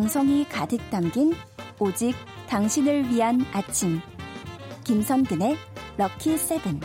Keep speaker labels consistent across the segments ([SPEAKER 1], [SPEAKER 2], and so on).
[SPEAKER 1] 정성이 가득 담긴 오직 당신을 위한 아침. 김선근의 Lucky Seven.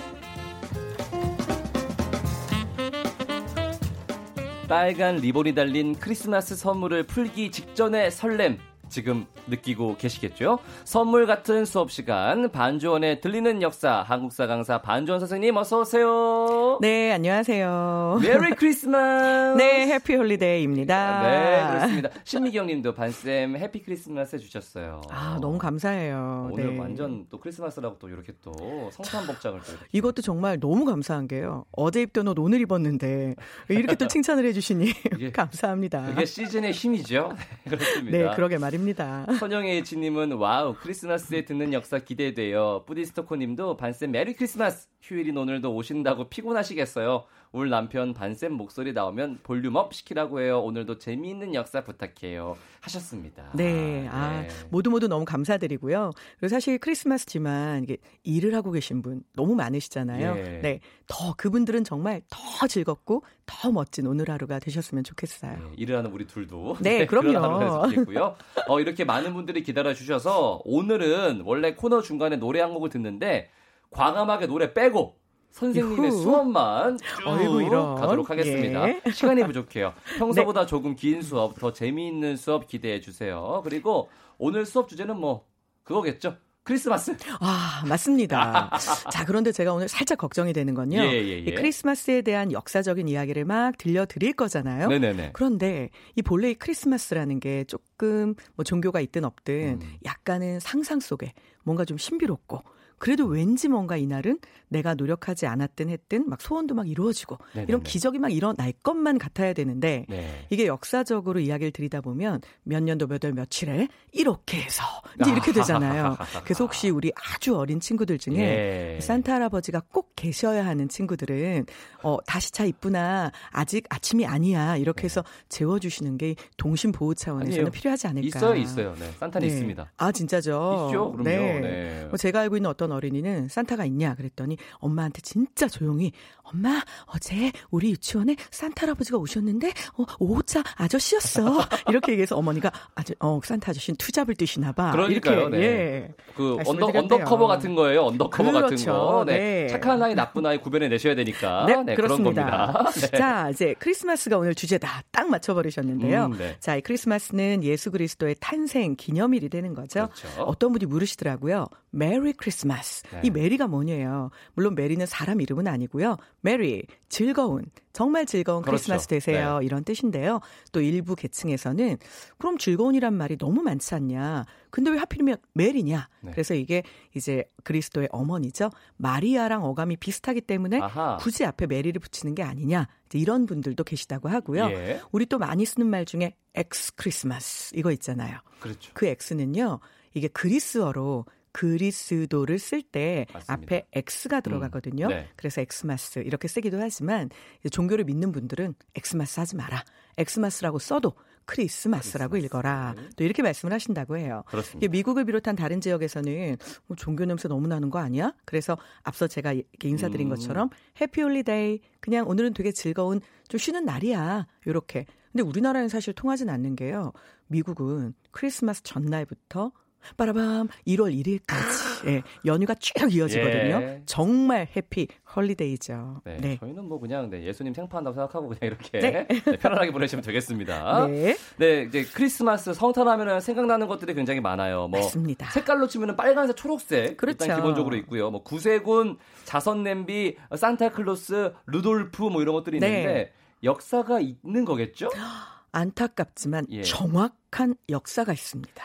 [SPEAKER 2] 빨간 리본이 달린 크리스마스 선물을 풀기 직전의 설렘. 지금 느끼고 계시겠죠? 선물 같은 수업 시간 반주원의 들리는 역사 한국사 강사 반주원 선생님 어서 오세요.
[SPEAKER 3] 네, 안녕하세요.
[SPEAKER 2] Merry Christmas.
[SPEAKER 3] 네, Happy Holiday입니다.
[SPEAKER 2] 네, 그렇습니다. 신미경 님도 반쌤 Happy Christmas 해 주셨어요.
[SPEAKER 3] 아, 너무 감사해요.
[SPEAKER 2] 오늘
[SPEAKER 3] 네.
[SPEAKER 2] 완전 또 크리스마스라고 또 이렇게 또 성탄 복장을 또 이렇게.
[SPEAKER 3] 이것도 정말 너무 감사한 게요. 어제 입던 옷 오늘 입었는데 이렇게 또 칭찬을 해 주시니
[SPEAKER 2] 이게-
[SPEAKER 3] 감사합니다.
[SPEAKER 2] 그게 시즌의 힘이죠. 네, 그렇습니다.
[SPEAKER 3] 네, 그러게 말 입니다.
[SPEAKER 2] 선영의 지님은 wow 크리스마스에 듣는 역사 기대돼요. 뿌디스토코님도 반쌤 Merry Christmas. 휴일인 오늘도 오신다고 피곤하시겠어요. 울 남편 반쌤 목소리 나오면 볼륨업 시키라고 해요. 오늘도 재미있는 역사 부탁해요. 하셨습니다.
[SPEAKER 3] 네, 아,
[SPEAKER 2] 네.
[SPEAKER 3] 모두 모두 너무 감사드리고요. 그리고 사실 크리스마스지만 이게 일을 하고 계신 분 너무 많으시잖아요.
[SPEAKER 2] 예.
[SPEAKER 3] 네, 더 그분들은 정말 더 즐겁고 더 멋진 오늘 하루가 되셨으면 좋겠어요.
[SPEAKER 2] 네, 일을 하는 우리 둘도
[SPEAKER 3] 네,
[SPEAKER 2] 그런
[SPEAKER 3] 그럼요.
[SPEAKER 2] 하루가 좋겠고요. 어, 이렇게 많은 분들이 기다려 주셔서 오늘은 원래 코너 중간에 노래 한 곡을 듣는데 과감하게 노래 빼고 선생님의. 수업만 쭉
[SPEAKER 3] 어이구, 이런.
[SPEAKER 2] 가도록 하겠습니다.
[SPEAKER 3] 예.
[SPEAKER 2] 시간이 부족해요. 평소보다 조금 긴 수업, 더 재미있는 수업 기대해 주세요. 그리고 오늘 수업 주제는 뭐 그거겠죠. 크리스마스.
[SPEAKER 3] 아, 맞습니다. 자, 그런데 제가 오늘 살짝 걱정이 되는 건요.
[SPEAKER 2] 예, 예, 예.
[SPEAKER 3] 이 크리스마스에 대한 역사적인 이야기를 막 들려드릴 거잖아요.
[SPEAKER 2] 네네네.
[SPEAKER 3] 그런데 이 본래 이 크리스마스라는 게 조금 뭐 종교가 있든 없든
[SPEAKER 2] 음.
[SPEAKER 3] 약간은 상상 속에 뭔가 좀 신비롭고 그래도 왠지 뭔가 이날은 내가 노력하지 않았든 했든 막 소원도 막 이루어지고
[SPEAKER 2] 네네네.
[SPEAKER 3] 이런 기적이 막 일어날 것만 같아야 되는데
[SPEAKER 2] 네.
[SPEAKER 3] 이게 역사적으로 이야기를 드리다 보면 몇 년도 몇 월 며칠에 이렇게 해서 이제 이렇게 되잖아요. 그래서 혹시 우리 아주 어린 친구들 중에
[SPEAKER 2] 예.
[SPEAKER 3] 산타 할아버지가 꼭 계셔야 하는 친구들은 어 다시 차 있구나 아직 아침이 아니야 이렇게 해서 재워주시는 게 동심 보호 차원에서는
[SPEAKER 2] 네. 아니에요.
[SPEAKER 3] 필요하지 않을까.
[SPEAKER 2] 있어요, 있어요. 네. 산타는
[SPEAKER 3] 네.
[SPEAKER 2] 있습니다.
[SPEAKER 3] 아 진짜죠.
[SPEAKER 2] 있죠, 그럼요.
[SPEAKER 3] 네.
[SPEAKER 2] 네.
[SPEAKER 3] 뭐 제가 알고 있는 어떤 어린이는 산타가 있냐 그랬더니 엄마한테 진짜 조용히 엄마 어제 우리 유치원에 산타 할아버지가 오셨는데 어, 오자 아저씨였어 이렇게 얘기해서 어머니가 아저 어 산타 아저씨는 two job을 뜨시나 봐
[SPEAKER 2] 그러니까요,
[SPEAKER 3] 이렇게
[SPEAKER 2] 네.
[SPEAKER 3] 예.
[SPEAKER 2] 그 Under. Undercover 같은 거예요. Undercover 같은
[SPEAKER 3] 그렇죠.
[SPEAKER 2] 거. 네.
[SPEAKER 3] 네.
[SPEAKER 2] 착한 아이, 나쁜 아이 구별해 내셔야 되니까.
[SPEAKER 3] 네,
[SPEAKER 2] 그런
[SPEAKER 3] 그렇습니다.
[SPEAKER 2] 네.
[SPEAKER 3] 자, 이제 크리스마스가 오늘 주제다. 딱 맞춰버리셨는데요.
[SPEAKER 2] 음, 네.
[SPEAKER 3] 자, 이 크리스마스는 예수 그리스도의 탄생 기념일이 되는 거죠.
[SPEAKER 2] 그렇죠.
[SPEAKER 3] 어떤 분이 물으시더라고요. Merry Christmas.
[SPEAKER 2] 네.
[SPEAKER 3] 이 Merry가 뭐냐요? 물론 Merry는 사람 이름은 아니고요. Merry, 즐거운, 정말 즐거운
[SPEAKER 2] 그렇죠.
[SPEAKER 3] 크리스마스 되세요. 이런 뜻인데요. 또 일부 계층에서는 그럼 즐거운이란 말이 너무 많지 않냐? 근데 왜 하필이면 Merry냐?
[SPEAKER 2] 네.
[SPEAKER 3] 그래서 이게 이제 그리스도의 어머니죠. 마리아랑 어감이 비슷하기 때문에
[SPEAKER 2] 아하.
[SPEAKER 3] 굳이 앞에 Merry를 붙이는 게 아니냐 이런 분들도 계시다고 하고요.
[SPEAKER 2] 예.
[SPEAKER 3] 우리 또 많이 쓰는 말 중에 X Christmas 이거 있잖아요.
[SPEAKER 2] 그렇죠.
[SPEAKER 3] 그 X는요 이게 그리스어로 그리스도를 쓸 때. 앞에 X가 들어가거든요.
[SPEAKER 2] 음, 네.
[SPEAKER 3] 그래서 Xmas 이렇게 쓰기도 하지만 종교를 믿는 분들은 Xmas 하지 마라. Xmas라고 써도 크리스마스라고
[SPEAKER 2] 크리스마스.
[SPEAKER 3] 읽어라. 또 이렇게 말씀을 하신다고 해요.
[SPEAKER 2] 그렇습니다.
[SPEAKER 3] 미국을 비롯한 다른 지역에서는 뭐 종교 냄새 너무 나는 거 아니야? 그래서 앞서 제가 이렇게 인사드린
[SPEAKER 2] 음.
[SPEAKER 3] 것처럼 Happy Holiday 그냥 오늘은 되게 즐거운 좀 쉬는 날이야. 요렇게. 근데 우리나라는 사실 통하진 않는 게요. 미국은 크리스마스 전날부터 빠라밤 1월 1일까지 예, 연휴가 쭉 이어지거든요.
[SPEAKER 2] 예.
[SPEAKER 3] 정말 Happy Holiday죠.
[SPEAKER 2] 네,
[SPEAKER 3] 네.
[SPEAKER 2] 저희는 뭐 그냥 네, 예수님 생파한다고 생각하고 그냥 이렇게
[SPEAKER 3] 네.
[SPEAKER 2] 네, 편안하게 보내시면 되겠습니다.
[SPEAKER 3] 네.
[SPEAKER 2] 네, 이제 크리스마스 성탄하면은 생각나는 것들이 굉장히 많아요. 뭐
[SPEAKER 3] 맞습니다.
[SPEAKER 2] 색깔로 치면은 빨간색, 초록색
[SPEAKER 3] 그렇죠.
[SPEAKER 2] 일단 기본적으로 있고요. 뭐 구세군, 자선 냄비, 산타클로스, 루돌프 뭐 이런 것들이
[SPEAKER 3] 네.
[SPEAKER 2] 있는데 역사가 있는 거겠죠?
[SPEAKER 3] 안타깝지만
[SPEAKER 2] 예.
[SPEAKER 3] 정확한 역사가 있습니다.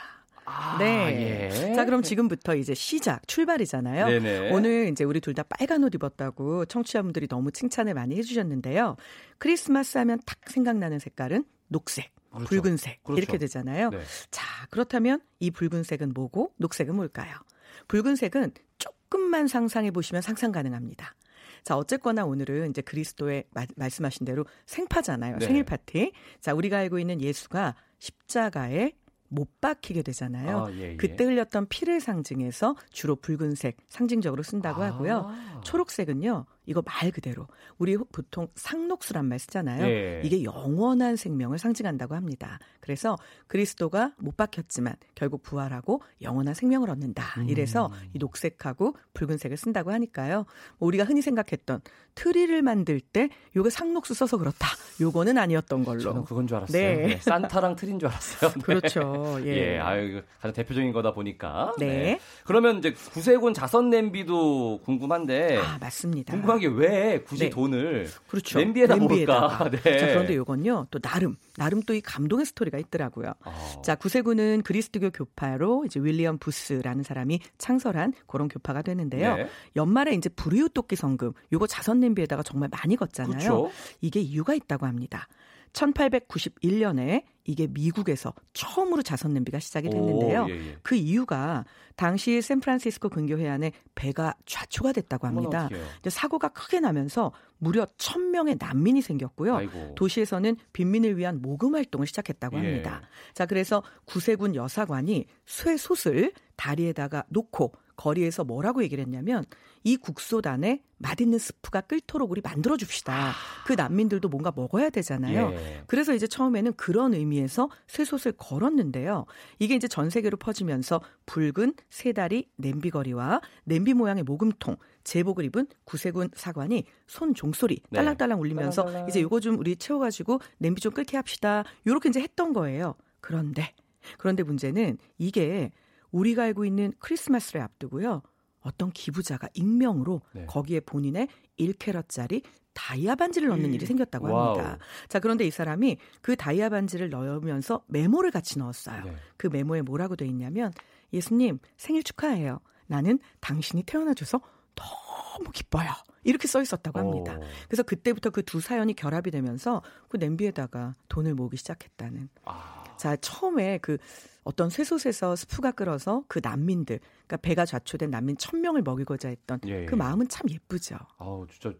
[SPEAKER 2] 아,
[SPEAKER 3] 네.
[SPEAKER 2] 예.
[SPEAKER 3] 자, 그럼 지금부터 이제 시작, 출발이잖아요.
[SPEAKER 2] 네네.
[SPEAKER 3] 오늘 이제 우리 둘 다 빨간 옷 입었다고 청취자분들이 너무 칭찬을 많이 해주셨는데요. 크리스마스 하면 딱 생각나는 색깔은 녹색,
[SPEAKER 2] 그렇죠.
[SPEAKER 3] 붉은색
[SPEAKER 2] 그렇죠.
[SPEAKER 3] 이렇게 되잖아요.
[SPEAKER 2] 네.
[SPEAKER 3] 자, 그렇다면 이 붉은색은 뭐고 녹색은 뭘까요? 붉은색은 조금만 상상해 보시면 상상 가능합니다. 자, 어쨌거나 오늘은 이제 그리스도의 마- 말씀하신 대로 생파잖아요.
[SPEAKER 2] 네.
[SPEAKER 3] 생일 파티. 자, 우리가 알고 있는 예수가 십자가에 못 박히게 되잖아요.
[SPEAKER 2] 아, 예, 예.
[SPEAKER 3] 그때 흘렸던 피를 상징해서 주로 붉은색 상징적으로 쓴다고 하고요.
[SPEAKER 2] 아.
[SPEAKER 3] 초록색은요. 이거 말 그대로 우리 보통 상록수란 말 쓰잖아요.
[SPEAKER 2] 예.
[SPEAKER 3] 이게 영원한 생명을 상징한다고 합니다. 그래서 그리스도가 못 박혔지만 결국 부활하고 영원한 생명을 얻는다.
[SPEAKER 2] 음.
[SPEAKER 3] 이래서 이 녹색하고 붉은색을 쓴다고 하니까요. 뭐 우리가 흔히 생각했던 트리를 만들 때 요게 상록수 써서 그렇다. 요거는 아니었던 걸로.
[SPEAKER 2] 저는 그건 줄 알았어요.
[SPEAKER 3] 네.
[SPEAKER 2] 네, 산타랑 트린 줄 알았어요. 네.
[SPEAKER 3] 그렇죠. 예.
[SPEAKER 2] 예, 아유, 가장 대표적인 거다 보니까.
[SPEAKER 3] 네.
[SPEAKER 2] 그러면 이제 구세군 자선 냄비도 궁금한데
[SPEAKER 3] 아, 맞습니다.
[SPEAKER 2] 궁금한 게왜 굳이
[SPEAKER 3] 네.
[SPEAKER 2] 돈을
[SPEAKER 3] 그렇죠.
[SPEAKER 2] 냄비에다. 넣을까? 네.
[SPEAKER 3] 자, 그런데 요건요. 또 나름 나름 또 이 감동의 스토리가 있더라고요.
[SPEAKER 2] 어.
[SPEAKER 3] 자, 구세군은 그리스도교 교파로 이제 윌리엄 부스라는 사람이 창설한 그런 교파가 되는데요.
[SPEAKER 2] 네.
[SPEAKER 3] 연말에 이제 불이웃 돕기 성금 요거 자선 냄비에다가 정말 많이 걷잖아요.
[SPEAKER 2] 그렇죠.
[SPEAKER 3] 이게 이유가 있다고 합니다. 1891년에 이게 미국에서 처음으로 자선 냄비가 시작이 됐는데요.
[SPEAKER 2] 오, 예, 예.
[SPEAKER 3] 그 이유가 당시 샌프란시스코 근교 해안에 배가 좌초가 됐다고 합니다. 이제 사고가 크게 나면서 무려 1000명의 난민이 생겼고요.
[SPEAKER 2] 아이고.
[SPEAKER 3] 도시에서는 빈민을 위한 모금 활동을 시작했다고
[SPEAKER 2] 예.
[SPEAKER 3] 합니다. 자, 그래서 구세군 여사관이 쇠 솥을 다리에다가 놓고 거리에서 뭐라고 얘기를 했냐면 이 국소단에 맛있는 스프가 끓도록 우리 만들어 줍시다. 그 난민들도 뭔가 먹어야 되잖아요.
[SPEAKER 2] 예.
[SPEAKER 3] 그래서 이제 처음에는 그런 의미에서 쇠솥을 걸었는데요. 이게 이제 전 세계로 퍼지면서 붉은 세다리 냄비거리와 냄비 모양의 모금통, 제복을 입은 구세군 사관이 손 종소리
[SPEAKER 2] 네.
[SPEAKER 3] 딸랑딸랑 울리면서
[SPEAKER 2] 딸랑딸랑.
[SPEAKER 3] 이제 요거 좀 우리 채워가지고 냄비 좀 끓게 합시다. 요렇게 이제 했던 거예요. 그런데 그런데 문제는 이게 우리가 알고 있는 크리스마스를 앞두고요. 어떤 기부자가 익명으로
[SPEAKER 2] 네.
[SPEAKER 3] 거기에 본인의 1캐럿짜리 다이아 반지를 넣는 일이 생겼다고
[SPEAKER 2] Wow.
[SPEAKER 3] 합니다. 자, 그런데 이 사람이 그 다이아 반지를 넣으면서 메모를 같이 넣었어요.
[SPEAKER 2] 네.
[SPEAKER 3] 그 메모에 뭐라고 돼 있냐면 예수님 생일 축하해요. 나는 당신이 태어나줘서 너무 기뻐요. 이렇게 써 있었다고 합니다.
[SPEAKER 2] 오.
[SPEAKER 3] 그래서 그때부터 그 두 사연이 결합이 되면서 그 냄비에다가 돈을 모으기 시작했다는.
[SPEAKER 2] 아,
[SPEAKER 3] 자, 처음에 그 어떤 쇠솥에서 스프가 끓어서 그 난민들, 그러니까 배가 좌초된 난민 천 명을 먹이고자 했던
[SPEAKER 2] 예,
[SPEAKER 3] 그
[SPEAKER 2] 예.
[SPEAKER 3] 마음은 참 예쁘죠.
[SPEAKER 2] 아우 진짜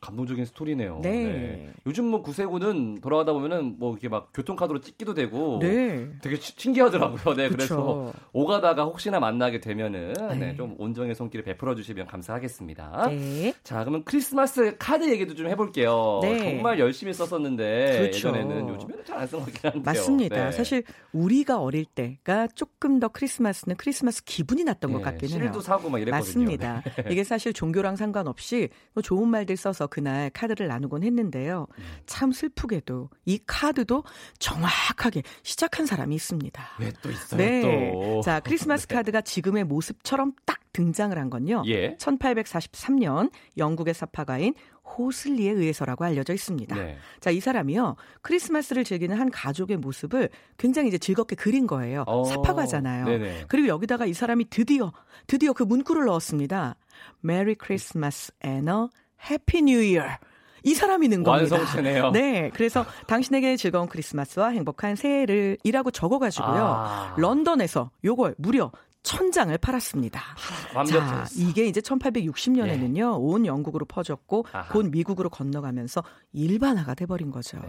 [SPEAKER 2] 감동적인 스토리네요.
[SPEAKER 3] 네.
[SPEAKER 2] 요즘 뭐 구세군은 돌아가다 보면은 뭐 이렇게 막 교통카드로 찍기도 되고
[SPEAKER 3] 네.
[SPEAKER 2] 되게 치- 신기하더라고요. 네, 그래서
[SPEAKER 3] 그렇죠.
[SPEAKER 2] 오가다가 혹시나 만나게 되면은
[SPEAKER 3] 네.
[SPEAKER 2] 네, 좀 온정의 손길을 베풀어 주시면 감사하겠습니다.
[SPEAKER 3] 네.
[SPEAKER 2] 자, 그러면 크리스마스 카드 얘기도 좀 해볼게요.
[SPEAKER 3] 네.
[SPEAKER 2] 정말 열심히 썼었는데
[SPEAKER 3] 그렇죠.
[SPEAKER 2] 예전에는 요즘에는 잘 안 쓰는 것 같긴 한데요.
[SPEAKER 3] 맞습니다.
[SPEAKER 2] 네.
[SPEAKER 3] 사실 우리가 어릴 때가 조금 더 크리스마스는 크리스마스 기분이 났던 것
[SPEAKER 2] 네,
[SPEAKER 3] 같긴 해요.
[SPEAKER 2] 실도 사고 막 이랬거든요.
[SPEAKER 3] 맞습니다. 이게 사실 종교랑 상관없이 뭐 좋은 말들 써서 그날 카드를 나누곤 했는데요.
[SPEAKER 2] 음.
[SPEAKER 3] 참 슬프게도 이 카드도 정확하게 시작한 사람이 있습니다.
[SPEAKER 2] 왜또 있어요?
[SPEAKER 3] 네.
[SPEAKER 2] 또.
[SPEAKER 3] 자, 크리스마스 카드가 지금의 모습처럼 딱 등장을 한 건요.
[SPEAKER 2] 예.
[SPEAKER 3] 1843년 영국의 사파가인 호슬리에 의해서라고 알려져 있습니다.
[SPEAKER 2] 네.
[SPEAKER 3] 자, 이 사람이요. 크리스마스를 즐기는 한 가족의 모습을 굉장히 이제 즐겁게 그린 거예요.
[SPEAKER 2] 어,
[SPEAKER 3] 사파가잖아요.
[SPEAKER 2] 네네.
[SPEAKER 3] 그리고 여기다가 이 사람이 드디어 드디어 그 문구를 넣었습니다. Merry Christmas and a Happy New Year. 이 사람이 넣은 겁니다.
[SPEAKER 2] 완성체네요.
[SPEAKER 3] 네, 그래서 당신에게 즐거운 크리스마스와 행복한 새해를 이라고 적어가지고요.
[SPEAKER 2] 아.
[SPEAKER 3] 런던에서 요걸 무려 천 장을 팔았습니다. 자,
[SPEAKER 2] 완벽했어.
[SPEAKER 3] 이게 이제 1860년에는요, 온 영국으로 퍼졌고,
[SPEAKER 2] 예. 아하.
[SPEAKER 3] 곧 미국으로 건너가면서 일반화가 돼버린 거죠.
[SPEAKER 2] 네.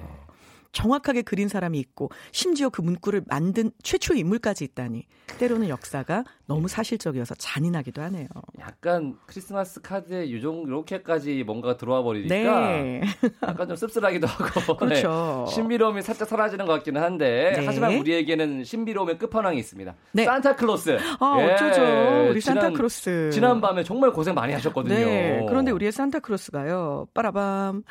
[SPEAKER 3] 정확하게 그린 사람이 있고, 심지어 그 문구를 만든 최초 인물까지 있다니, 때로는 역사가 너무 사실적이어서 잔인하기도 하네요.
[SPEAKER 2] 약간 크리스마스 카드에 요정 이렇게까지 뭔가 들어와 버리니까
[SPEAKER 3] 네.
[SPEAKER 2] 약간 좀 씁쓸하기도 하고
[SPEAKER 3] 그렇죠.
[SPEAKER 2] 네. 신비로움이 살짝 사라지는 것 같기는 한데
[SPEAKER 3] 네.
[SPEAKER 2] 하지만 우리에게는 신비로움의 끝판왕이 있습니다.
[SPEAKER 3] 네.
[SPEAKER 2] 산타클로스.
[SPEAKER 3] 아,
[SPEAKER 2] 예.
[SPEAKER 3] 어쩌죠. 우리
[SPEAKER 2] 지난-
[SPEAKER 3] 산타크로스.
[SPEAKER 2] 지난 밤에 정말 고생 많이 하셨거든요.
[SPEAKER 3] 네. 그런데 우리의 산타크로스가요, 빠라밤.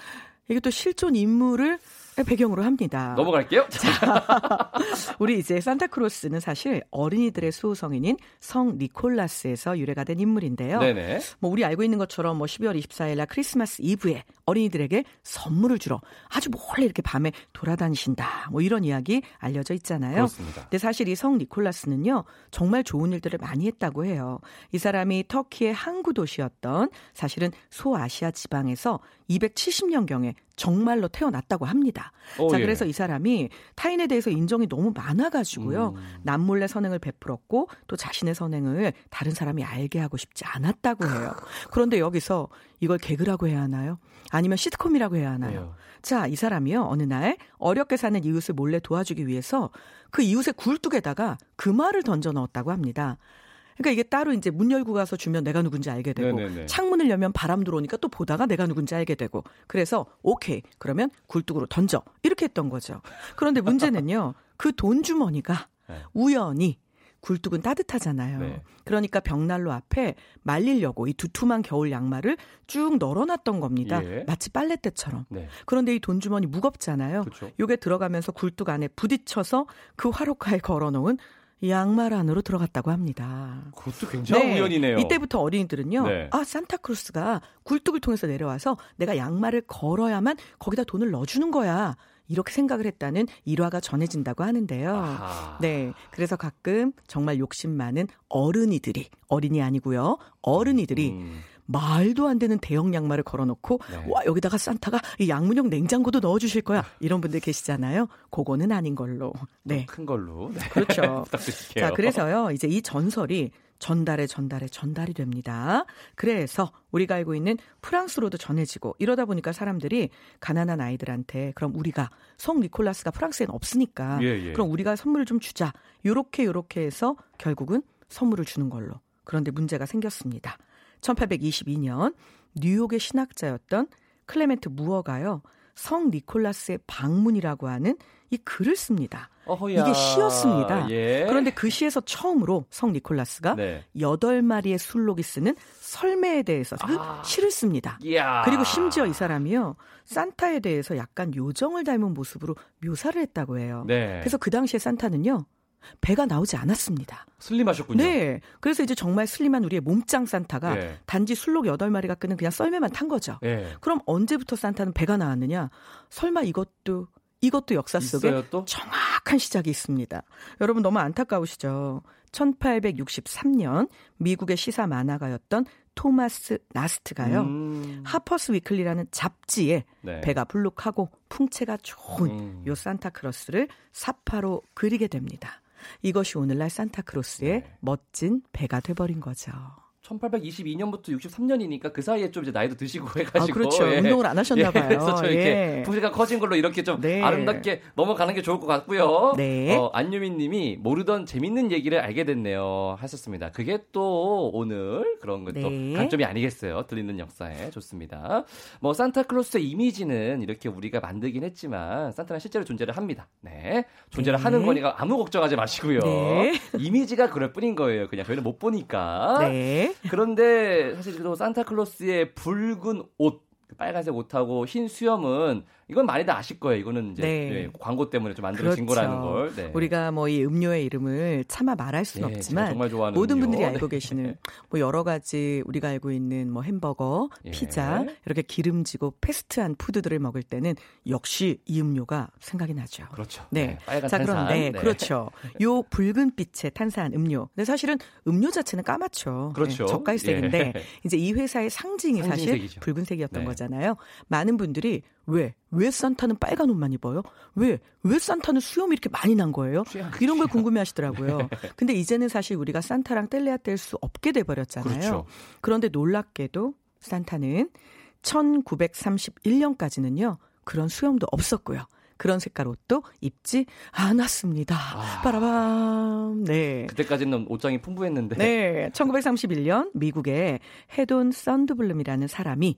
[SPEAKER 3] 이게 또 실존 인물을 배경으로 합니다.
[SPEAKER 2] 넘어갈게요.
[SPEAKER 3] 우리 이제 산타크로스는 사실 어린이들의 수호성인인 성 니콜라스에서 유래가 된 인물인데요.
[SPEAKER 2] 네네.
[SPEAKER 3] 뭐 우리 알고 있는 것처럼 뭐 12월 24일 날 크리스마스 이브에 어린이들에게 선물을 주러 아주 몰래 이렇게 밤에 돌아다니신다. 뭐 이런 이야기 알려져 있잖아요.
[SPEAKER 2] 그렇습니다.
[SPEAKER 3] 근데 사실 이 성 니콜라스는요, 정말 좋은 일들을 많이 했다고 해요. 이 사람이 터키의 항구 도시였던 사실은 소아시아 지방에서 270년경에 정말로 태어났다고 합니다.
[SPEAKER 2] 오,
[SPEAKER 3] 자,
[SPEAKER 2] 예.
[SPEAKER 3] 그래서 이 사람이 타인에 대해서 인정이 너무 많아가지고요.
[SPEAKER 2] 음.
[SPEAKER 3] 남몰래 선행을 베풀었고 또 자신의 선행을 다른 사람이 알게 하고 싶지 않았다고 해요. 그런데 여기서 이걸 개그라고 해야 하나요? 아니면 시트콤이라고 해야 하나요?
[SPEAKER 2] 왜요?
[SPEAKER 3] 자, 이 사람이요. 어느 날 어렵게 사는 이웃을 몰래 도와주기 위해서 그 이웃의 굴뚝에다가 금화를 던져 넣었다고 합니다. 그러니까 이게 따로 이제 문 열고 가서 주면 내가 누군지 알게 되고
[SPEAKER 2] 네네네.
[SPEAKER 3] 창문을 열면 바람 들어오니까 또 보다가 내가 누군지 알게 되고 그래서 오케이 그러면 굴뚝으로 던져 이렇게 했던 거죠. 그런데 문제는요 그 돈 주머니가
[SPEAKER 2] 네.
[SPEAKER 3] 우연히 굴뚝은 따뜻하잖아요.
[SPEAKER 2] 네.
[SPEAKER 3] 그러니까 벽난로 앞에 말리려고 이 두툼한 겨울 양말을 쭉 널어놨던 겁니다.
[SPEAKER 2] 예.
[SPEAKER 3] 마치 빨래대처럼.
[SPEAKER 2] 네.
[SPEAKER 3] 그런데 이 돈 주머니 무겁잖아요.
[SPEAKER 2] 그렇죠.
[SPEAKER 3] 요게 들어가면서 굴뚝 안에 부딪혀서 그 화로가에 걸어놓은 양말 안으로 들어갔다고 합니다.
[SPEAKER 2] 그것도 굉장한 우연이네요.
[SPEAKER 3] 이때부터 어린이들은요.
[SPEAKER 2] 네.
[SPEAKER 3] 아 산타크루스가 굴뚝을 통해서 내려와서 내가 양말을 걸어야만 거기다 돈을 넣어주는 거야. 이렇게 생각을 했다는 일화가 전해진다고 하는데요.
[SPEAKER 2] 아하.
[SPEAKER 3] 네. 그래서 가끔 정말 욕심 많은 어른이들이 어린이 아니고요. 어른이들이
[SPEAKER 2] 음,
[SPEAKER 3] 말도 안 되는 대형 양말을 걸어놓고
[SPEAKER 2] 네.
[SPEAKER 3] 와 여기다가 산타가 이 양문형 냉장고도 넣어주실 거야 이런 분들 계시잖아요. 그거는 아닌 걸로. 네,
[SPEAKER 2] 큰 걸로 네.
[SPEAKER 3] 그렇죠.
[SPEAKER 2] 부탁드릴게요.
[SPEAKER 3] 자 그래서요 이제 이 전설이 전달에 전달에 전달이 됩니다. 그래서 우리가 알고 있는 프랑스로도 전해지고 이러다 보니까 사람들이 가난한 아이들한테 그럼 우리가 성 니콜라스가 프랑스에는 없으니까
[SPEAKER 2] 예, 예.
[SPEAKER 3] 그럼 우리가 선물을 좀 주자. 요렇게 요렇게 해서 결국은 선물을 주는 걸로. 그런데 문제가 생겼습니다. 1822년 뉴욕의 신학자였던 클레멘트 무어가요. 성 니콜라스의 방문이라고 하는 이 글을 씁니다.
[SPEAKER 2] 어허야.
[SPEAKER 3] 이게 시였습니다.
[SPEAKER 2] 예.
[SPEAKER 3] 그런데 그 시에서 처음으로 성 니콜라스가
[SPEAKER 2] 네.
[SPEAKER 3] 여덟 마리의 술록이 쓰는 설매에 대해서 그
[SPEAKER 2] 아.
[SPEAKER 3] 시를 씁니다.
[SPEAKER 2] 이야.
[SPEAKER 3] 그리고 심지어 이 사람이요. 산타에 대해서 약간 요정을 닮은 모습으로 묘사를 했다고 해요.
[SPEAKER 2] 네.
[SPEAKER 3] 그래서 그 당시에 산타는요. 배가 나오지 않았습니다.
[SPEAKER 2] 슬림하셨군요.
[SPEAKER 3] 네. 그래서 이제 정말 슬림한 우리의 몸짱 산타가
[SPEAKER 2] 네.
[SPEAKER 3] 단지 술록 8마리가 끄는 그냥 썰매만 탄 거죠.
[SPEAKER 2] 예.
[SPEAKER 3] 그럼 언제부터 산타는 배가 나왔느냐? 설마 이것도 이것도 역사 속에? 정확한 시작이 있습니다. 여러분 너무 안타까우시죠? 1863년 미국의 시사 만화가였던 토마스 나스트가요.
[SPEAKER 2] 음.
[SPEAKER 3] 하퍼스 위클리라는 잡지에
[SPEAKER 2] 네.
[SPEAKER 3] 배가 불룩하고 풍채가 좋은
[SPEAKER 2] 음.
[SPEAKER 3] 요 산타크로스를 사파로 그리게 됩니다. 이것이 오늘날 산타크로스의
[SPEAKER 2] 네.
[SPEAKER 3] 멋진 배가 돼버린 거죠.
[SPEAKER 2] 1822년부터 63년이니까 그 사이에 좀 이제 나이도 드시고 해가지고
[SPEAKER 3] 아, 그렇죠.
[SPEAKER 2] 예.
[SPEAKER 3] 운동을 안 하셨나
[SPEAKER 2] 예,
[SPEAKER 3] 봐요.
[SPEAKER 2] 그래서 저 이렇게
[SPEAKER 3] 예.
[SPEAKER 2] 부시가 커진 걸로 이렇게 좀
[SPEAKER 3] 네.
[SPEAKER 2] 아름답게 넘어가는 게 좋을 것 같고요.
[SPEAKER 3] 네.
[SPEAKER 2] 어, 안유민님이 모르던 재밌는 얘기를 알게 됐네요. 하셨습니다. 그게 또 오늘 그런 것도
[SPEAKER 3] 네.
[SPEAKER 2] 강점이 아니겠어요. 들리는 역사에 좋습니다. 뭐 산타클로스의 이미지는 이렇게 우리가 만들긴 했지만 산타는 실제로 존재를 합니다. 네, 존재를
[SPEAKER 3] 네.
[SPEAKER 2] 하는 거니까 아무 걱정하지 마시고요.
[SPEAKER 3] 네.
[SPEAKER 2] 이미지가 그럴 뿐인 거예요. 그냥 저희는 못 보니까.
[SPEAKER 3] 네.
[SPEAKER 2] 그런데 사실 또 산타클로스의 붉은 옷, 빨간색 옷하고 흰 수염은 이건 많이들 아실 거예요. 이거는 이제
[SPEAKER 3] 네.
[SPEAKER 2] 예, 광고 때문에 좀 만들어진
[SPEAKER 3] 그렇죠.
[SPEAKER 2] 거라는 걸. 네.
[SPEAKER 3] 우리가 뭐 이 음료의 이름을 차마 말할 수는
[SPEAKER 2] 네,
[SPEAKER 3] 없지만 모든. 분들이
[SPEAKER 2] 네.
[SPEAKER 3] 알고 계시는 뭐 여러 가지 우리가 알고 있는 뭐 햄버거,
[SPEAKER 2] 예.
[SPEAKER 3] 피자 이렇게 기름지고 패스트한 푸드들을 먹을 때는 역시 이 음료가 생각이 나죠.
[SPEAKER 2] 그렇죠.
[SPEAKER 3] 네.
[SPEAKER 2] 빨간
[SPEAKER 3] 자,
[SPEAKER 2] 탄산.
[SPEAKER 3] 그런데
[SPEAKER 2] 네.
[SPEAKER 3] 그렇죠. 요 붉은 빛의 탄산 음료. 근데 사실은 음료 자체는 까맣죠.
[SPEAKER 2] 그렇죠.
[SPEAKER 3] 네, 젓갈색인데
[SPEAKER 2] 예.
[SPEAKER 3] 이제 이 회사의 상징이 사실
[SPEAKER 2] 상징색이죠.
[SPEAKER 3] 붉은색이었던
[SPEAKER 2] 네.
[SPEAKER 3] 거잖아요. 많은 분들이 왜? 왜 산타는 빨간 옷만 입어요? 왜? 왜 산타는 수염이 이렇게 많이 난 거예요? 이런 걸. 궁금해 하시더라고요. 근데 이제는 사실 우리가 산타랑 뗄래야 뗄 수 없게 돼 버렸잖아요.
[SPEAKER 2] 그렇죠.
[SPEAKER 3] 그런데 놀랍게도 산타는 1931년까지는요. 그런 수염도 없었고요. 그런 색깔 옷도 입지 않았습니다.
[SPEAKER 2] 아.
[SPEAKER 3] 빠라밤. 네.
[SPEAKER 2] 그때까지는 옷장이 풍부했는데.
[SPEAKER 3] 네. 1931년 미국의 헤돈 썬드블룸이라는 사람이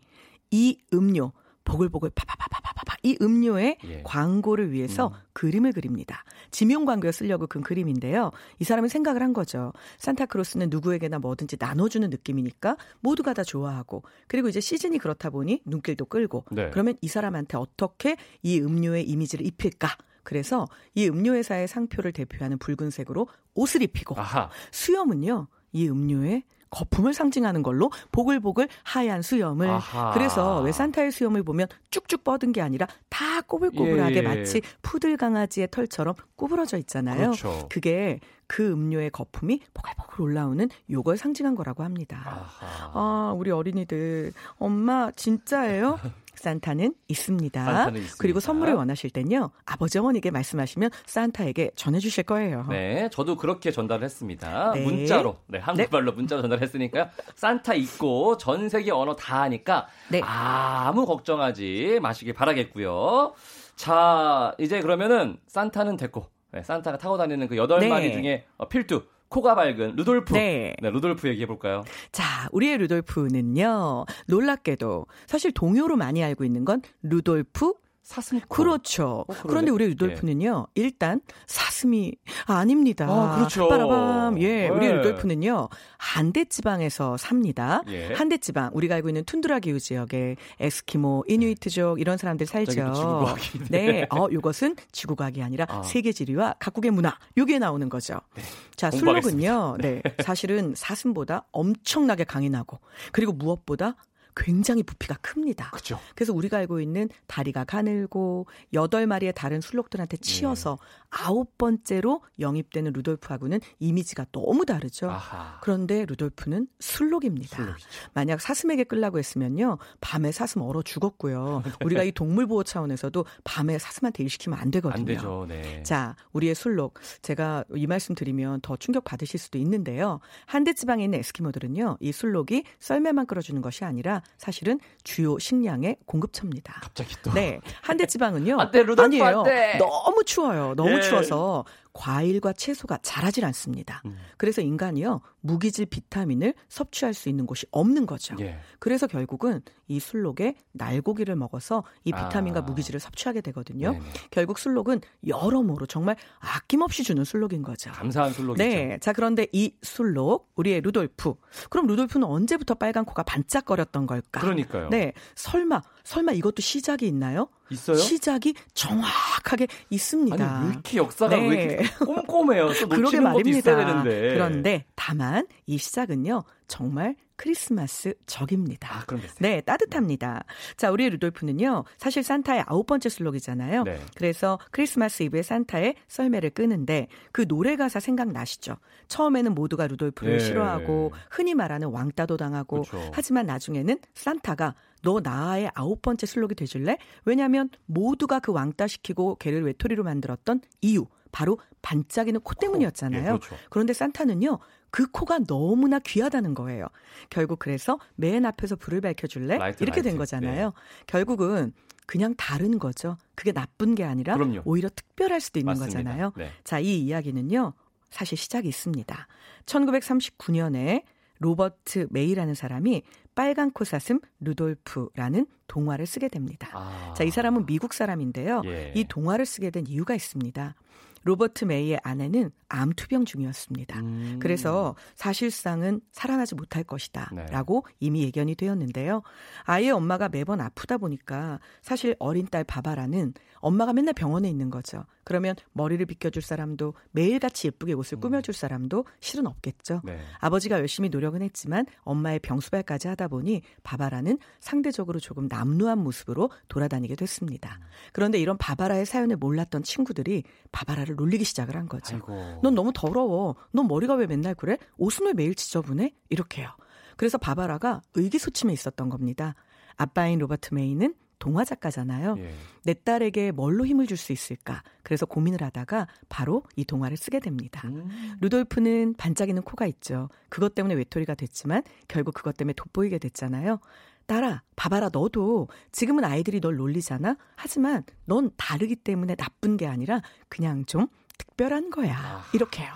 [SPEAKER 3] 이 음료 보글보글 파파파파파파 이 음료의
[SPEAKER 2] 예.
[SPEAKER 3] 광고를 위해서
[SPEAKER 2] 음.
[SPEAKER 3] 그림을 그립니다. 지명 광고에 쓰려고 그 그림인데요. 이 사람은 생각을 한 거죠. 산타크로스는 누구에게나 뭐든지 나눠주는 느낌이니까 모두가 다 좋아하고 그리고 이제 시즌이 그렇다 보니 눈길도 끌고
[SPEAKER 2] 네.
[SPEAKER 3] 그러면 이 사람한테 어떻게 이 음료의 이미지를 입힐까? 그래서 이 음료 회사의 상표를 대표하는 붉은색으로 옷을 입히고
[SPEAKER 2] 아하.
[SPEAKER 3] 수염은요, 이 음료의 거품을 상징하는 걸로 보글보글 하얀 수염을.
[SPEAKER 2] 아하.
[SPEAKER 3] 그래서 왜 산타의 수염을 보면 쭉쭉 뻗은 게 아니라 다 꼬불꼬불하게
[SPEAKER 2] 예, 예.
[SPEAKER 3] 마치 푸들 강아지의 털처럼 구부러져 있잖아요.
[SPEAKER 2] 그렇죠.
[SPEAKER 3] 게그 음료의 거품이 보글보글 올라오는 요걸 상징한 거라고 합니다.
[SPEAKER 2] 아하.
[SPEAKER 3] 아, 우리 어린이들. 엄마, 진짜예요? 산타는 있습니다.
[SPEAKER 2] 산타는 있습니다.
[SPEAKER 3] 그리고 선물을 원하실 땐요, 아버지 어머니에게 말씀하시면 산타에게 전해주실 거예요.
[SPEAKER 2] 네, 저도 그렇게 전달을 했습니다.
[SPEAKER 3] 네.
[SPEAKER 2] 문자로, 네, 한국말로 문자로 전달했으니까요. 산타 있고 전 세계 언어 다 하니까
[SPEAKER 3] 네.
[SPEAKER 2] 아무 걱정하지 마시길 바라겠고요. 자, 이제 그러면은 산타는 됐고, 네, 산타가 타고 다니는 그 여덟
[SPEAKER 3] 네.
[SPEAKER 2] 마리 중에 어, 필두 코가 밝은 루돌프.
[SPEAKER 3] 네.
[SPEAKER 2] 네, 루돌프 얘기해 볼까요?
[SPEAKER 3] 자, 우리의 루돌프는요. 놀랍게도 사실 동요로 많이 알고 있는 건 루돌프
[SPEAKER 2] 사슴
[SPEAKER 3] 그렇죠.
[SPEAKER 2] 어,
[SPEAKER 3] 그런데 우리 루돌프는요. 예. 일단 사슴이 아닙니다.
[SPEAKER 2] 아, 그렇죠.
[SPEAKER 3] 빠라밤. 예,
[SPEAKER 2] 네.
[SPEAKER 3] 우리 루돌프는요. 한대 지방에서 삽니다.
[SPEAKER 2] 예.
[SPEAKER 3] 한대 지방. 우리가 알고 있는 툰드라 기후 지역에 에스키모, 이누이트족 이런 사람들 살죠. 네. 어, 요것은 지구과학이 아니라
[SPEAKER 2] 아.
[SPEAKER 3] 세계 지리와 각국의 문화. 요게 나오는 거죠.
[SPEAKER 2] 네.
[SPEAKER 3] 자,
[SPEAKER 2] 공부하겠습니다.
[SPEAKER 3] 술록은요. 네. 사실은 사슴보다 엄청나게 강인하고 그리고 무엇보다 굉장히 부피가 큽니다.
[SPEAKER 2] 그죠.
[SPEAKER 3] 그래서 우리가 알고 있는 다리가 가늘고 여덟 마리의 다른 술록들한테 치여서 아홉 번째로 영입되는 루돌프하고는 이미지가 너무 다르죠.
[SPEAKER 2] 아하.
[SPEAKER 3] 그런데 루돌프는 술록입니다.
[SPEAKER 2] 술록이죠.
[SPEAKER 3] 만약 사슴에게 끌라고 했으면요. 밤에 사슴 얼어 죽었고요. 우리가 이 동물 보호 차원에서도 밤에 사슴한테 일 시키면 안 되거든요.
[SPEAKER 2] 안 되죠. 네.
[SPEAKER 3] 자, 우리의 술록. 제가 이 말씀 드리면 더 충격 받으실 수도 있는데요. 한대 지방에 있는 에스키모들은요. 이 술록이 썰매만 끌어주는 것이 아니라 사실은 주요 식량의 공급처입니다.
[SPEAKER 2] 갑자기 또
[SPEAKER 3] 네. 한대 지방은요.
[SPEAKER 2] 안 돼, 루돌프
[SPEAKER 3] 아니에요.
[SPEAKER 2] 안 돼.
[SPEAKER 3] 너무 추워요. 너무
[SPEAKER 2] 예.
[SPEAKER 3] 추워서 과일과 채소가 자라질 않습니다.
[SPEAKER 2] 음.
[SPEAKER 3] 그래서 인간이요. 무기질 비타민을 섭취할 수 있는 곳이 없는 거죠.
[SPEAKER 2] 예.
[SPEAKER 3] 그래서 결국은 이 술록에 날고기를 먹어서 이 비타민과
[SPEAKER 2] 아.
[SPEAKER 3] 무기질을 섭취하게 되거든요.
[SPEAKER 2] 네네.
[SPEAKER 3] 결국 술록은 여러모로 정말 아낌없이 주는 술록인 거죠.
[SPEAKER 2] 감사한 술록이죠.
[SPEAKER 3] 네. 자, 그런데 이 술록, 우리의 루돌프. 그럼 루돌프는 언제부터 빨간 코가 반짝거렸던 걸까?
[SPEAKER 2] 그러니까요.
[SPEAKER 3] 네. 설마, 설마 이것도 시작이 있나요?
[SPEAKER 2] 있어요?
[SPEAKER 3] 시작이 정확하게 있습니다.
[SPEAKER 2] 아니 왜 이렇게 역사가
[SPEAKER 3] 네.
[SPEAKER 2] 왜 이렇게 꼼꼼해요? 또
[SPEAKER 3] 그러게 말입니다. 그런데 다만 이 시작은요. 정말 크리스마스 적입니다.
[SPEAKER 2] 아, 그럼 됐어요.
[SPEAKER 3] 네, 따뜻합니다. 자, 우리의 루돌프는요, 사실 산타의 아홉 번째 술록이잖아요.
[SPEAKER 2] 네.
[SPEAKER 3] 그래서 크리스마스 이브에 산타의 썰매를 끄는데 그 노래 가사 생각나시죠? 처음에는 모두가 루돌프를
[SPEAKER 2] 예.
[SPEAKER 3] 싫어하고 흔히 말하는 왕따도 당하고
[SPEAKER 2] 그렇죠.
[SPEAKER 3] 하지만 나중에는 산타가 너 나의 아홉 번째 순록이 돼줄래? 왜냐하면 모두가 그 왕따시키고 걔를 외톨이로 만들었던 이유 바로 반짝이는 코 때문이었잖아요.
[SPEAKER 2] 예, 그렇죠.
[SPEAKER 3] 그런데 산타는요, 그 코가 너무나 귀하다는 거예요. 결국 그래서 맨 앞에서 불을 밝혀줄래?
[SPEAKER 2] 라이트,
[SPEAKER 3] 이렇게 된
[SPEAKER 2] 라이트.
[SPEAKER 3] 거잖아요. 결국은 그냥 다른 거죠. 그게 나쁜 게 아니라
[SPEAKER 2] 그럼요.
[SPEAKER 3] 오히려 특별할 수도 있는
[SPEAKER 2] 맞습니다.
[SPEAKER 3] 거잖아요.
[SPEAKER 2] 네.
[SPEAKER 3] 자, 이 이야기는요, 사실 시작이 있습니다. 1939년에 로버트 메이라는 사람이 빨간 코 사슴 루돌프라는 동화를 쓰게 됩니다.
[SPEAKER 2] 아.
[SPEAKER 3] 자, 이 사람은 미국 사람인데요.
[SPEAKER 2] 예.
[SPEAKER 3] 이 동화를 쓰게 된 이유가 있습니다. 로버트 메이의 아내는 암투병 중이었습니다.
[SPEAKER 2] 음.
[SPEAKER 3] 그래서 사실상은 살아나지 못할 것이다.
[SPEAKER 2] 네.
[SPEAKER 3] 라고 이미 예견이 되었는데요. 아이의 엄마가 매번 아프다 보니까 사실 어린 딸 바바라는 엄마가 맨날 병원에 있는 거죠. 그러면 머리를 빗겨줄 사람도 매일같이 예쁘게 옷을
[SPEAKER 2] 음.
[SPEAKER 3] 꾸며줄 사람도 실은 없겠죠.
[SPEAKER 2] 네.
[SPEAKER 3] 아버지가 열심히 노력은 했지만 엄마의 병수발까지 하다 보니 바바라는 상대적으로 조금 남루한 모습으로 돌아다니게 됐습니다. 그런데 이런 바바라의 사연을 몰랐던 친구들이 바바라를 놀리기 시작을 한 거죠.
[SPEAKER 2] 아이고.
[SPEAKER 3] 넌 너무 더러워. 넌 머리가 왜 맨날 그래? 옷은 왜 매일 지저분해? 이렇게요. 그래서 바바라가 의기소침해 있었던 겁니다. 아빠인 로버트 메이는 동화 작가잖아요.
[SPEAKER 2] 예.
[SPEAKER 3] 내 딸에게 뭘로 힘을 줄 수 있을까? 그래서 고민을 하다가 바로 이 동화를 쓰게 됩니다.
[SPEAKER 2] 음.
[SPEAKER 3] 루돌프는 반짝이는 코가 있죠. 그것 때문에 외톨이가 됐지만 결국 그것 때문에 돋보이게 됐잖아요. 딸아, 봐봐라, 너도 지금은 아이들이 널 놀리잖아? 하지만 넌 다르기 때문에 나쁜 게 아니라 그냥 좀 특별한 거야.
[SPEAKER 2] 아.
[SPEAKER 3] 이렇게요.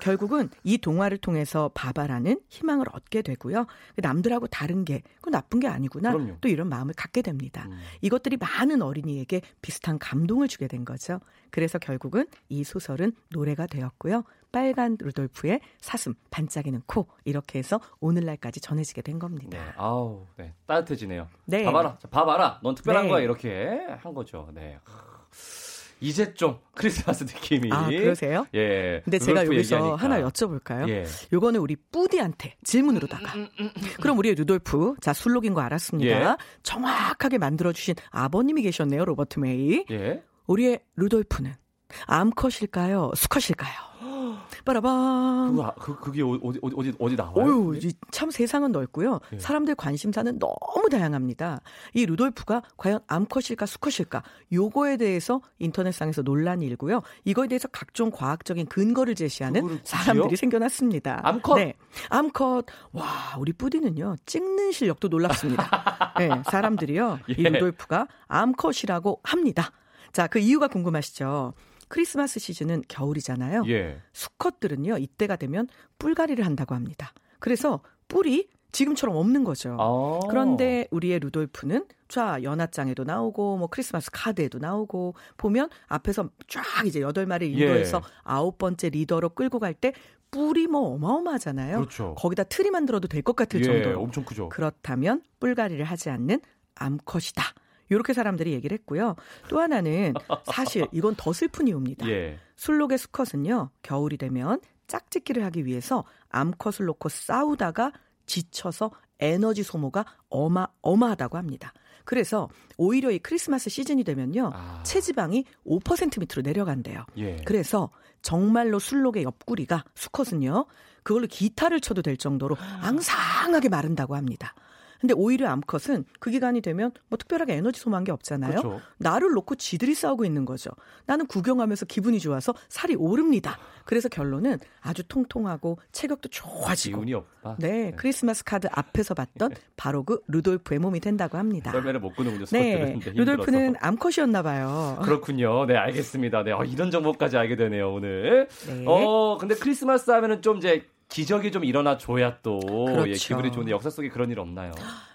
[SPEAKER 3] 결국은 이 동화를 통해서 바바라는 희망을 얻게 되고요. 남들하고 다른 게, 그 나쁜 게 아니구나.
[SPEAKER 2] 그럼요.
[SPEAKER 3] 또 이런 마음을 갖게 됩니다.
[SPEAKER 2] 음.
[SPEAKER 3] 이것들이 많은 어린이에게 비슷한 감동을 주게 된 거죠. 그래서 결국은 이 소설은 노래가 되었고요. 빨간 루돌프의 사슴, 반짝이는 코 이렇게 해서 오늘날까지 전해지게 된
[SPEAKER 2] 네.
[SPEAKER 3] 겁니다.
[SPEAKER 2] 아우, 네. 따뜻해지네요.
[SPEAKER 3] 네.
[SPEAKER 2] 봐봐라. 자, 봐봐라. 넌 특별한
[SPEAKER 3] 네.
[SPEAKER 2] 거야. 이렇게 한 거죠. 네. 이제 좀 크리스마스 느낌이.
[SPEAKER 3] 아 그러세요?
[SPEAKER 2] 예.
[SPEAKER 3] 근데 제가 여기서
[SPEAKER 2] 얘기하니까.
[SPEAKER 3] 하나 여쭤볼까요?
[SPEAKER 2] 예.
[SPEAKER 3] 요거는 우리 뿌디한테 질문으로다가. 그럼 우리 루돌프, 자, 순록인 거 알았습니다.
[SPEAKER 2] 예.
[SPEAKER 3] 정확하게 만들어주신 아버님이 계셨네요, 로버트 메이.
[SPEAKER 2] 예.
[SPEAKER 3] 우리의 루돌프는 암컷일까요? 수컷일까요? 빠라밤.
[SPEAKER 2] 그거, 아- 그, 그게 어디, 어디, 어디, 어디 나와요?
[SPEAKER 3] 어유, 이참 세상은 넓고요.
[SPEAKER 2] 예.
[SPEAKER 3] 사람들 관심사는 너무 다양합니다. 이 루돌프가 과연 암컷일까 수컷일까? 요거에 대해서 인터넷상에서 논란이 일고요. 이거에 대해서 각종 과학적인 근거를 제시하는? 사람들이 생겨났습니다.
[SPEAKER 2] 암컷?
[SPEAKER 3] 네. 암컷. 와, 우리 뿌디는요. 찍는 실력도 놀랍습니다. 네, 사람들이요. 이
[SPEAKER 2] 예.
[SPEAKER 3] 루돌프가 암컷이라고 합니다. 자, 그 이유가 궁금하시죠? 크리스마스 시즌은 겨울이잖아요.
[SPEAKER 2] 예.
[SPEAKER 3] 수컷들은요, 이때가 되면 뿔갈이를 한다고 합니다. 그래서 뿔이 지금처럼 없는 거죠.
[SPEAKER 2] 아.
[SPEAKER 3] 그런데 우리의 루돌프는 자 연하장에도 나오고 뭐 크리스마스 카드에도 나오고 보면 앞에서 쫙 이제 여덟 마리 인도해서
[SPEAKER 2] 예.
[SPEAKER 3] 아홉 번째 리더로 끌고 갈 때 뿔이 뭐 어마어마하잖아요.
[SPEAKER 2] 그렇죠.
[SPEAKER 3] 거기다 트리 만들어도 될 것 같을
[SPEAKER 2] 예,
[SPEAKER 3] 정도로.
[SPEAKER 2] 엄청 크죠.
[SPEAKER 3] 그렇다면 뿔갈이를 하지 않는 암컷이다. 이렇게 사람들이 얘기를 했고요. 또 하나는 사실 이건 더 슬픈 이유입니다.
[SPEAKER 2] 예.
[SPEAKER 3] 순록의 수컷은요, 겨울이 되면 짝짓기를 하기 위해서 암컷을 놓고 싸우다가 지쳐서 에너지 소모가 어마, 어마하다고 합니다. 그래서 오히려 이 크리스마스 시즌이 되면요,
[SPEAKER 2] 아.
[SPEAKER 3] 체지방이 5% 밑으로 내려간대요.
[SPEAKER 2] 예.
[SPEAKER 3] 그래서 정말로 술록의 옆구리가 수컷은요, 그걸로 기타를 쳐도 될 정도로 앙상하게 마른다고 합니다. 근데 오히려 암컷은 그 기간이 되면 뭐 특별하게 에너지 소모한 게 없잖아요.
[SPEAKER 2] 그렇죠.
[SPEAKER 3] 나를 놓고 지들이 싸우고 있는 거죠. 나는 구경하면서 기분이 좋아서 살이 오릅니다. 그래서 결론은 아주 통통하고 체격도 좋아지고.
[SPEAKER 2] 기운이 없다.
[SPEAKER 3] 네, 크리스마스 카드 앞에서 봤던 바로 그 루돌프의 몸이 된다고 합니다.
[SPEAKER 2] 썰매를 못 끄는군요.
[SPEAKER 3] 네. 루돌프는 암컷이었나 봐요.
[SPEAKER 2] 그렇군요. 네, 알겠습니다. 네, 어, 이런 정보까지 알게 되네요, 오늘.
[SPEAKER 3] 네.
[SPEAKER 2] 어, 근데 크리스마스 하면은 좀 이제 기적이 좀 일어나 줘야 또 예,
[SPEAKER 3] 그렇죠.
[SPEAKER 2] 기분이 좋은데 역사 속에 그런 일 없나요?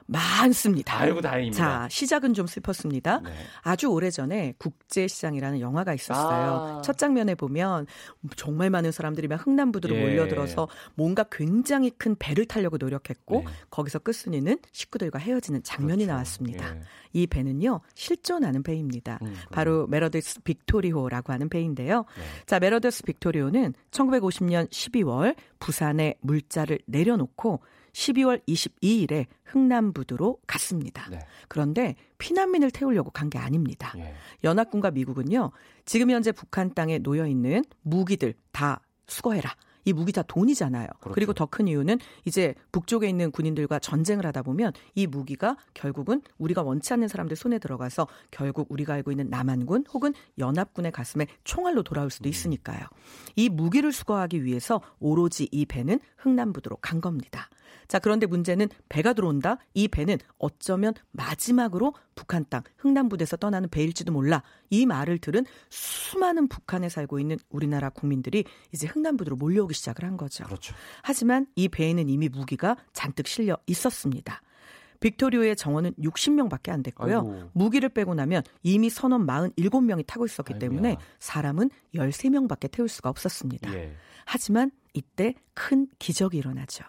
[SPEAKER 3] 많습니다.
[SPEAKER 2] 아이고 다행입니다.
[SPEAKER 3] 자, 시작은 좀 슬펐습니다.
[SPEAKER 2] 네.
[SPEAKER 3] 아주 오래전에 국제시장이라는 영화가 있었어요.
[SPEAKER 2] 아.
[SPEAKER 3] 첫 장면에 보면 정말 많은 사람들이 막 흥남부두로
[SPEAKER 2] 예.
[SPEAKER 3] 몰려들어서 뭔가 굉장히 큰 배를 타려고 노력했고
[SPEAKER 2] 네.
[SPEAKER 3] 거기서 끝순이는 식구들과 헤어지는 장면이
[SPEAKER 2] 그렇죠.
[SPEAKER 3] 나왔습니다.
[SPEAKER 2] 예.
[SPEAKER 3] 이 배는요 실존하는 배입니다.
[SPEAKER 2] 음,
[SPEAKER 3] 바로 메러디스 빅토리호라고 하는 배인데요.
[SPEAKER 2] 네.
[SPEAKER 3] 자, 메러디스 빅토리호는 1950년 12월 부산에 물자를 내려놓고 12월 22일에 흥남부두로 갔습니다.
[SPEAKER 2] 네.
[SPEAKER 3] 그런데 피난민을 태우려고 간 게 아닙니다.
[SPEAKER 2] 예.
[SPEAKER 3] 연합군과 미국은요, 지금 현재 북한 땅에 놓여 있는 무기들 다 수거해라. 이 무기 다 돈이잖아요.
[SPEAKER 2] 그렇죠.
[SPEAKER 3] 그리고 더 큰 이유는 이제 북쪽에 있는 군인들과 전쟁을 하다 보면 이 무기가 결국은 우리가 원치 않는 사람들 손에 들어가서 결국 우리가 알고 있는 남한군 혹은 연합군의 가슴에 총알로 돌아올
[SPEAKER 2] 음.
[SPEAKER 3] 수도 있으니까요. 이 무기를 수거하기 위해서 오로지 이 배는 흥남부두로 간 겁니다. 자, 그런데 문제는 배가 들어온다. 이 배는 어쩌면 마지막으로 북한 땅 흥남부대에서 떠나는 배일지도 몰라. 이 말을 들은 수많은 북한에 살고 있는 우리나라 국민들이 이제 흥남부두로 몰려오기 시작을 한 거죠.
[SPEAKER 2] 그렇죠.
[SPEAKER 3] 하지만 이 배에는 이미 무기가 잔뜩 실려 있었습니다. 빅토리오의 정원은 60명밖에 안 됐고요.
[SPEAKER 2] 아이고.
[SPEAKER 3] 무기를 빼고 나면 이미 선원 47명이 타고 있었기
[SPEAKER 2] 아이고야.
[SPEAKER 3] 때문에 사람은 13명밖에 태울 수가 없었습니다.
[SPEAKER 2] 예.
[SPEAKER 3] 하지만 이때 큰 기적이 일어나죠.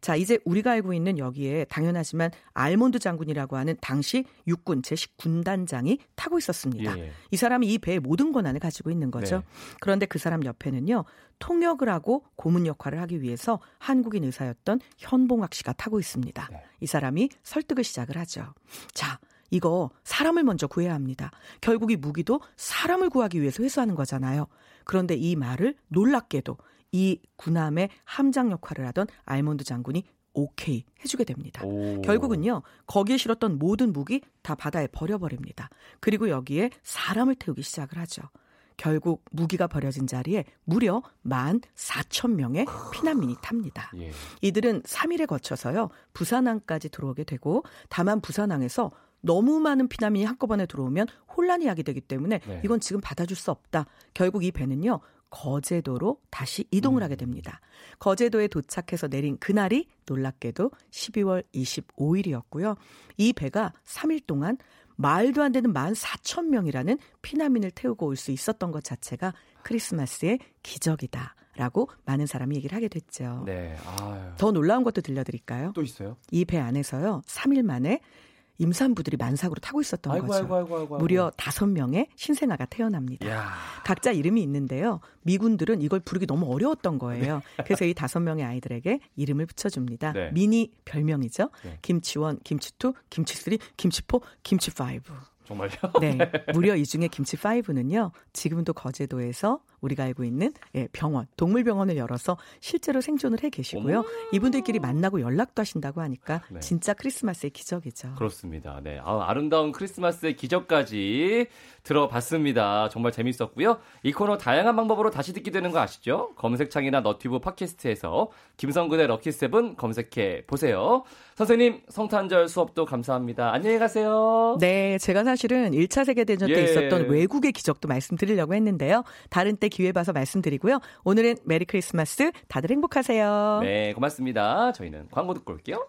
[SPEAKER 3] 자, 이제 우리가 알고 있는 여기에 당연하지만 알몬드 장군이라고 하는 당시 육군 제10군단장이 타고 있었습니다.
[SPEAKER 2] 예.
[SPEAKER 3] 이 사람이 이 배의 모든 권한을 가지고 있는 거죠.
[SPEAKER 2] 네.
[SPEAKER 3] 그런데 그 사람 옆에는요, 통역을 하고 고문 역할을 하기 위해서 한국인 의사였던 현봉학 씨가 타고 있습니다.
[SPEAKER 2] 네.
[SPEAKER 3] 이 사람이 설득을 시작을 하죠. 자, 이거 사람을 먼저 구해야 합니다. 결국 이 무기도 사람을 구하기 위해서 회수하는 거잖아요. 그런데 이 말을 놀랍게도 이 군함의 함장 역할을 하던 알몬드 장군이 오케이 해주게 됩니다.
[SPEAKER 2] 오.
[SPEAKER 3] 결국은요, 거기에 실었던 모든 무기 다 바다에 버려버립니다. 그리고 여기에 사람을 태우기 시작을 하죠. 결국 무기가 버려진 자리에 무려 14,000명의 피난민이 탑니다.
[SPEAKER 2] 예.
[SPEAKER 3] 이들은 3일에 거쳐서요, 부산항까지 들어오게 되고, 다만 부산항에서 너무 많은 피난민이 한꺼번에 들어오면 혼란이 하게 되기 때문에
[SPEAKER 2] 네.
[SPEAKER 3] 이건 지금 받아줄 수 없다. 결국 이 배는요, 거제도로 다시 이동을
[SPEAKER 2] 음.
[SPEAKER 3] 하게 됩니다. 거제도에 도착해서 내린 그날이 놀랍게도 12월 25일이었고요. 이 배가 3일 동안 말도 안 되는 14,000명이라는 피난민을 태우고 올 수 있었던 것 자체가 크리스마스의 기적이다 라고 많은 사람이 얘기를 하게 됐죠.
[SPEAKER 2] 네. 아유.
[SPEAKER 3] 더 놀라운 것도 들려드릴까요?
[SPEAKER 2] 또 있어요?
[SPEAKER 3] 이 배 안에서요, 3일 만에 임산부들이 만삭으로 타고 있었던
[SPEAKER 2] 아이고,
[SPEAKER 3] 거죠.
[SPEAKER 2] 아이고, 아이고.
[SPEAKER 3] 무려 5명의 신생아가 태어납니다.
[SPEAKER 2] 야.
[SPEAKER 3] 각자 이름이 있는데요. 미군들은 이걸 부르기 너무 어려웠던 거예요. 그래서 이 다섯 명의 아이들에게 이름을 붙여줍니다.
[SPEAKER 2] 네.
[SPEAKER 3] 미니 별명이죠.
[SPEAKER 2] 네.
[SPEAKER 3] 김치원, 김치투, 김치쓰리, 김치포, 김치파이브.
[SPEAKER 2] 정말요?
[SPEAKER 3] 네. 무려 이 중에 김치 5는요, 지금도 거제도에서 우리가 알고 있는 예, 병원, 동물병원을 열어서 실제로 생존을 해 계시고요. 이분들끼리 만나고 연락도 하신다고 하니까
[SPEAKER 2] 네.
[SPEAKER 3] 진짜 크리스마스의 기적이죠.
[SPEAKER 2] 그렇습니다. 네. 아, 아름다운 크리스마스의 기적까지 들어봤습니다. 정말 재밌었고요. 이 코너 다양한 방법으로 다시 듣게 되는 거 아시죠? 검색창이나 너튜브 팟캐스트에서 김성근의 럭키세븐 검색해 보세요. 선생님, 성탄절 수업도 감사합니다. 안녕히 가세요.
[SPEAKER 3] 네, 제가 사실은 1차 세계대전 때
[SPEAKER 2] 예.
[SPEAKER 3] 있었던 외국의 기적도 말씀드리려고 했는데요. 다른 때 기회 봐서 말씀드리고요. 오늘은 메리 크리스마스 다들 행복하세요.
[SPEAKER 2] 네, 고맙습니다. 저희는 광고 듣고 올게요.